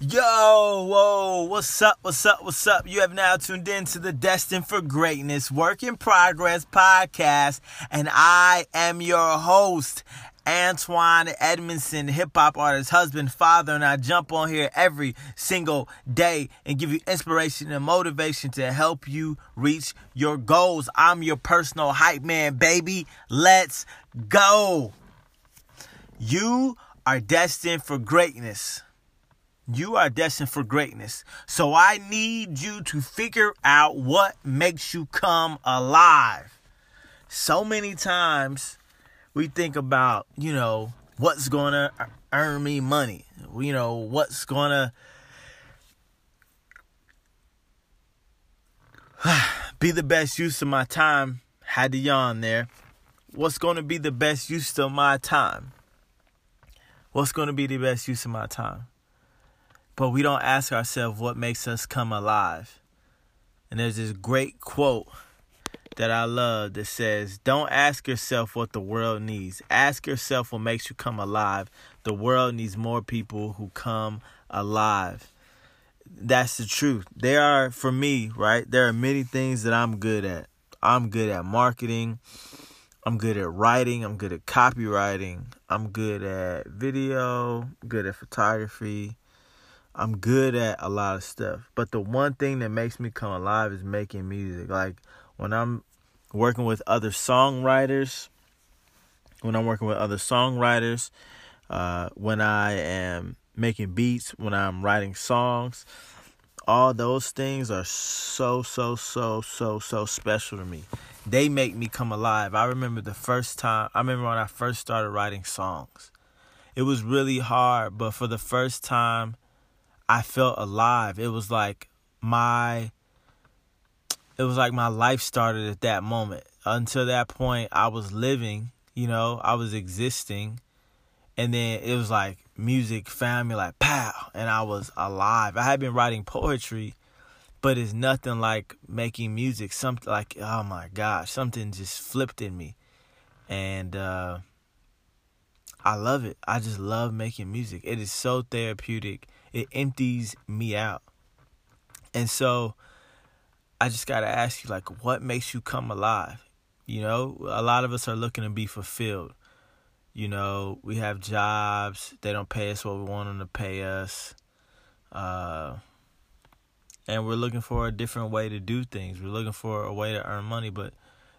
Yo, whoa, what's up, what's up, what's up? You have now tuned in to the Destined for Greatness Work in Progress podcast, and I am your host, Antoine Edmondson, hip hop artist, husband, father, and I jump on here every single day and give you inspiration and motivation to help you reach your goals. I'm your personal hype man, baby. Let's go. You are destined for greatness. You are destined for greatness. So I need you to figure out what makes you come alive. So many times we think about, you know, what's going to earn me money. You know, what's going to be the best use of my time. Had to yawn there. What's going to be the best use of my time? What's going to be the best use of my time? But we don't ask ourselves what makes us come alive. And there's this great quote that I love that says, Don't ask yourself what the world needs. Ask yourself what makes you come alive. The world needs more people who come alive. That's the truth. There are, for me, right? There are many things that I'm good at. I'm good at marketing. I'm good at writing. I'm good at copywriting. I'm good at video. good at photography. I'm good at a lot of stuff. But the one thing that makes me come alive is making music. Like when I'm working with other songwriters, when I'm working with other songwriters, uh, when I am making beats, when I'm writing songs, all those things are so, so, so, so, so special to me. They make me come alive. I remember the first time, I remember when I first started writing songs. It was really hard, but for the first time, I felt alive. It was like my it was like my life started at that moment. Until that point, I was living, you know, I was existing. And then it was like music found me like pow, and I was alive. I had been writing poetry, but it's nothing like making music. Something like, oh my gosh, something just flipped in me. And uh, I love it. I just love making music. It is so therapeutic. It empties me out. And so I just got to ask you, like, what makes you come alive? You know, a lot of us are looking to be fulfilled. You know, we have jobs, they don't pay us what we want them to pay us. Uh, and we're looking for a different way to do things. We're looking for a way to earn money, but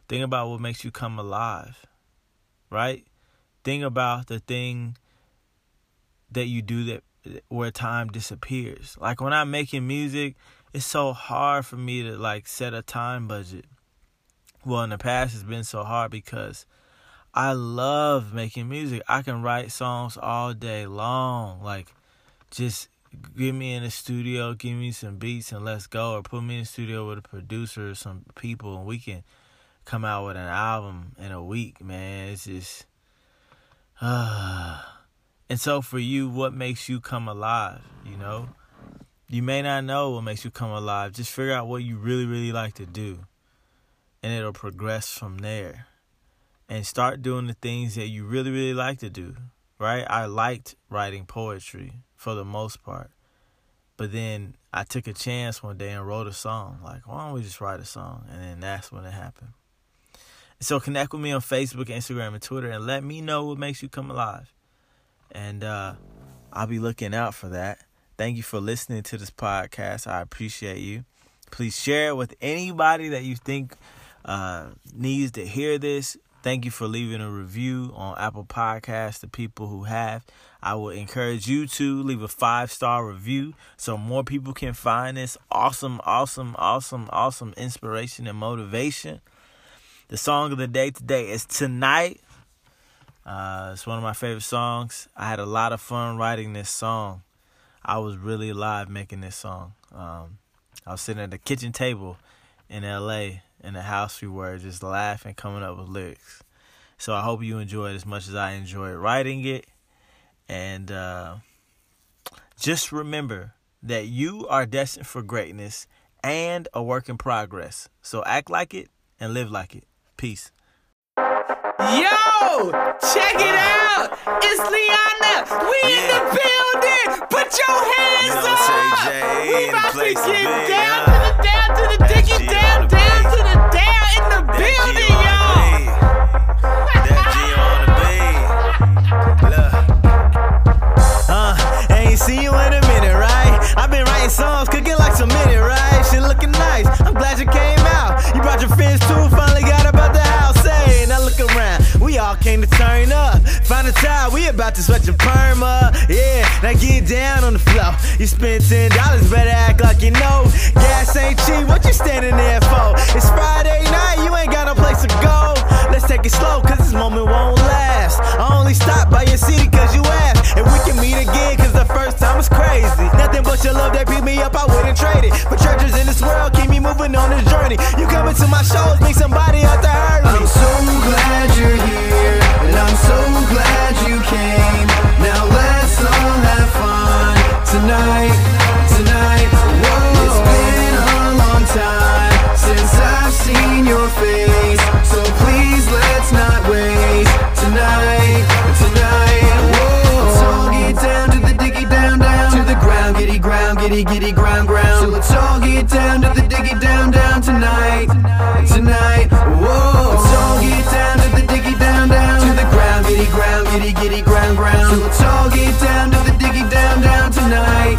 think about what makes you come alive, right? Think about the thing that you do that where time disappears. Like when I'm making music, it's so hard for me to like set a time budget. Well, in the past, it's been so hard because I love making music. I can write songs all day long. Like, just get me in the studio, give me some beats, and let's go. Or put me in the studio with a producer or some people, and we can come out with an album in a week, man. It's just. Uh, and so, for you, what makes you come alive, you know? You may not know what makes you come alive. Just figure out what you really, really like to do. And it'll progress from there. And start doing the things that you really, really like to do. Right? I liked writing poetry for the most part. But then I took a chance one day and wrote a song. Like, why don't we just write a song? And then that's when it happened. So connect with me on Facebook, Instagram, and Twitter and let me know what makes you come alive. And uh, I'll be looking out for that. Thank you for listening to this podcast. I appreciate you. Please share it with anybody that you think uh, needs to hear this. Thank you for leaving a review on Apple Podcasts. The people who have, I will encourage you to leave a five star review so more people can find this awesome, awesome, awesome, awesome inspiration and motivation. The song of the day today is Tonight. Uh, it's one of my favorite songs. I had a lot of fun writing this song. I was really alive making this song. Um, I was sitting at the kitchen table in LA in the house we were just laughing, coming up with lyrics. So I hope you enjoy it as much as I enjoyed writing it. And uh, just remember that you are destined for greatness and a work in progress. So act like it and live like it. Peace. Yo! Check it out! It's Liana! We in the building! Put your hands You know, up! Say we about to get down to the down to the diggy down the down to the down in the we about to sweat your perm up. Yeah, now get down on the floor. You spend ten dollars, better act like you know. Gas ain't cheap, what you standing there for? It's Friday night, you ain't got no place to go. Let's take it slow, cause this moment won't last. I only stop by your city cause you asked. And we can meet again, cause the first time was crazy. Nothing but your love that beat me up, I wouldn't trade it. But treasures in this world, keep me moving on this journey. You coming to my shows, make somebody out to hurt me. I'm so glad you're here, giddy ground, ground. So let's all get down to the diggy down, down tonight, tonight. Whoa, let's all get down to the diggy down, down to the ground, giddy ground, giddy giddy ground, ground. So let's all get down to the diggy down, down tonight,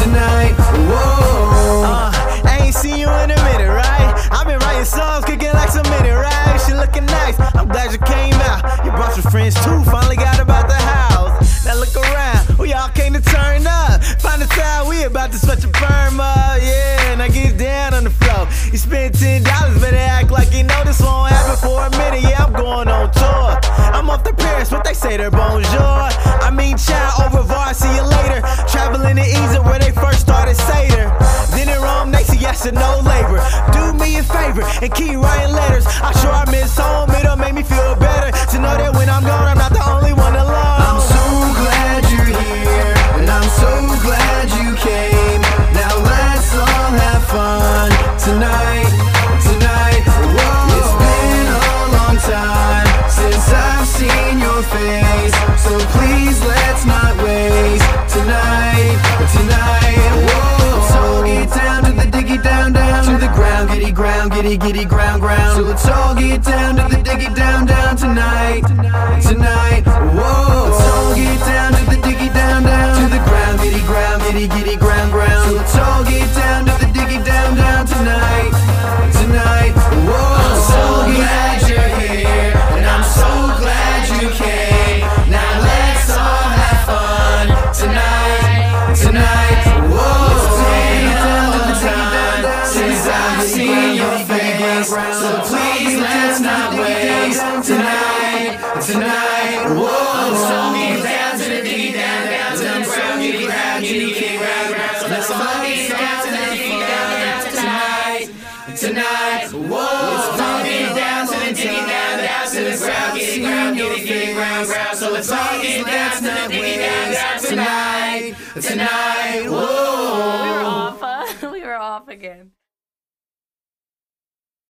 tonight. Whoa. Uh, I ain't seen you in a minute, right? I've been writing songs, cooking like some minute, right? She looking nice. I'm glad you came out. You brought your friends too, finally got about the house. Now look around, we all came to turn up. Time, we about to sweat your firm up. Yeah, now get down on the floor. You spend ten dollars, better act like you know this won't happen for a minute. Yeah, I'm going on tour. I'm off to Paris, but they say they're bonjour. I mean, child, au revoir, see you later. Traveling to Egypt where they first started Seder. Then in Rome, they say yes and no labor. Do me a favor and keep writing letters. I'm sure I miss home, it'll make me feel better to know that when I'm gone, I'm not the only one alone. Giddy ground, giddy giddy ground, ground. So let's all get down to the diggy down, down tonight, tonight. Whoa, let's all get down to the diggy down, down to the ground, giddy ground, giddy giddy ground, ground. So let's all get down down, I've seen your face, so please let's not waste tonight, tonight. Whoa, so get down to the diggy down, down to the ground, ground, giddy giddy ground, ground. So let's get down to the diggy down, down tonight, tonight. Whoa, all get down to the diggy down, down to the ground, giddy giddy ground, ground. So let's get down to the diggy down, down tonight, tonight. Whoa. We were off. we were off again.